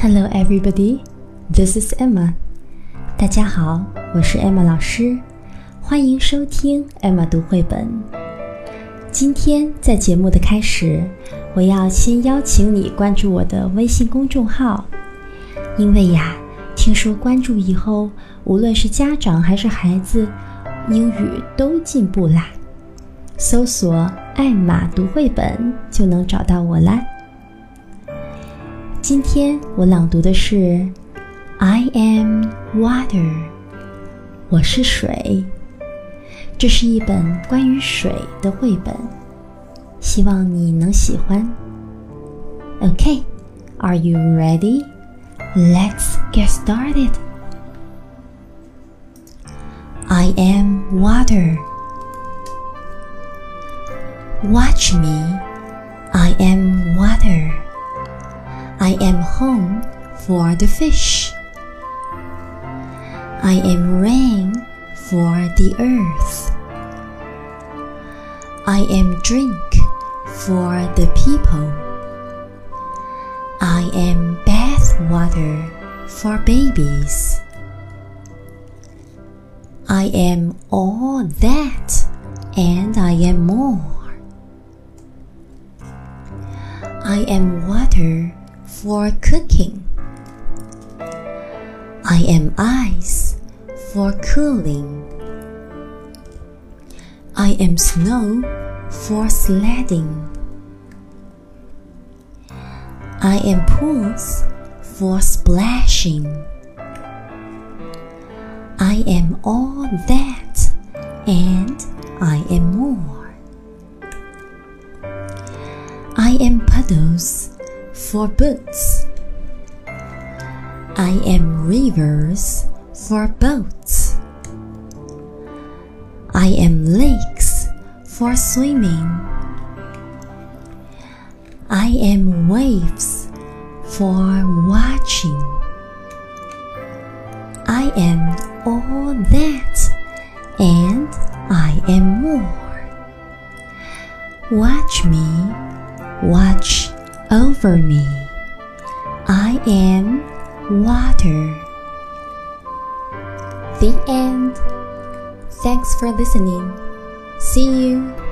Hello, everybody. This is Emma. 大家好，我是 Emma 老师，欢迎收听 Emma 读绘本。今天在节目的开始，我要先邀请你关注我的微信公众号，因为呀，听说关注以后，无论是家长还是孩子，英语都进步啦。搜索“艾玛读绘本”就能找到我啦。今天我朗读的是《I Am Water》，我是水。这是一本关于水的绘本，希望你能喜欢。Okay, are you ready? Let's get started. I am water. Watch me. I am water. I am home for the fish. I am rain for the earth. I am drink for the people. I am bath water for babies. I am all that and I am more. I am water for cooking. I am ice for cooling. I am snow for sledding. I am pools for splashing. I am all that and I am more. I am puddles for boots. I am rivers for boats. I am lakes for swimming. I am waves for watching. I am all that and I am more. Watch me, watch over me. I am water. The end. Thanks for listening. See you.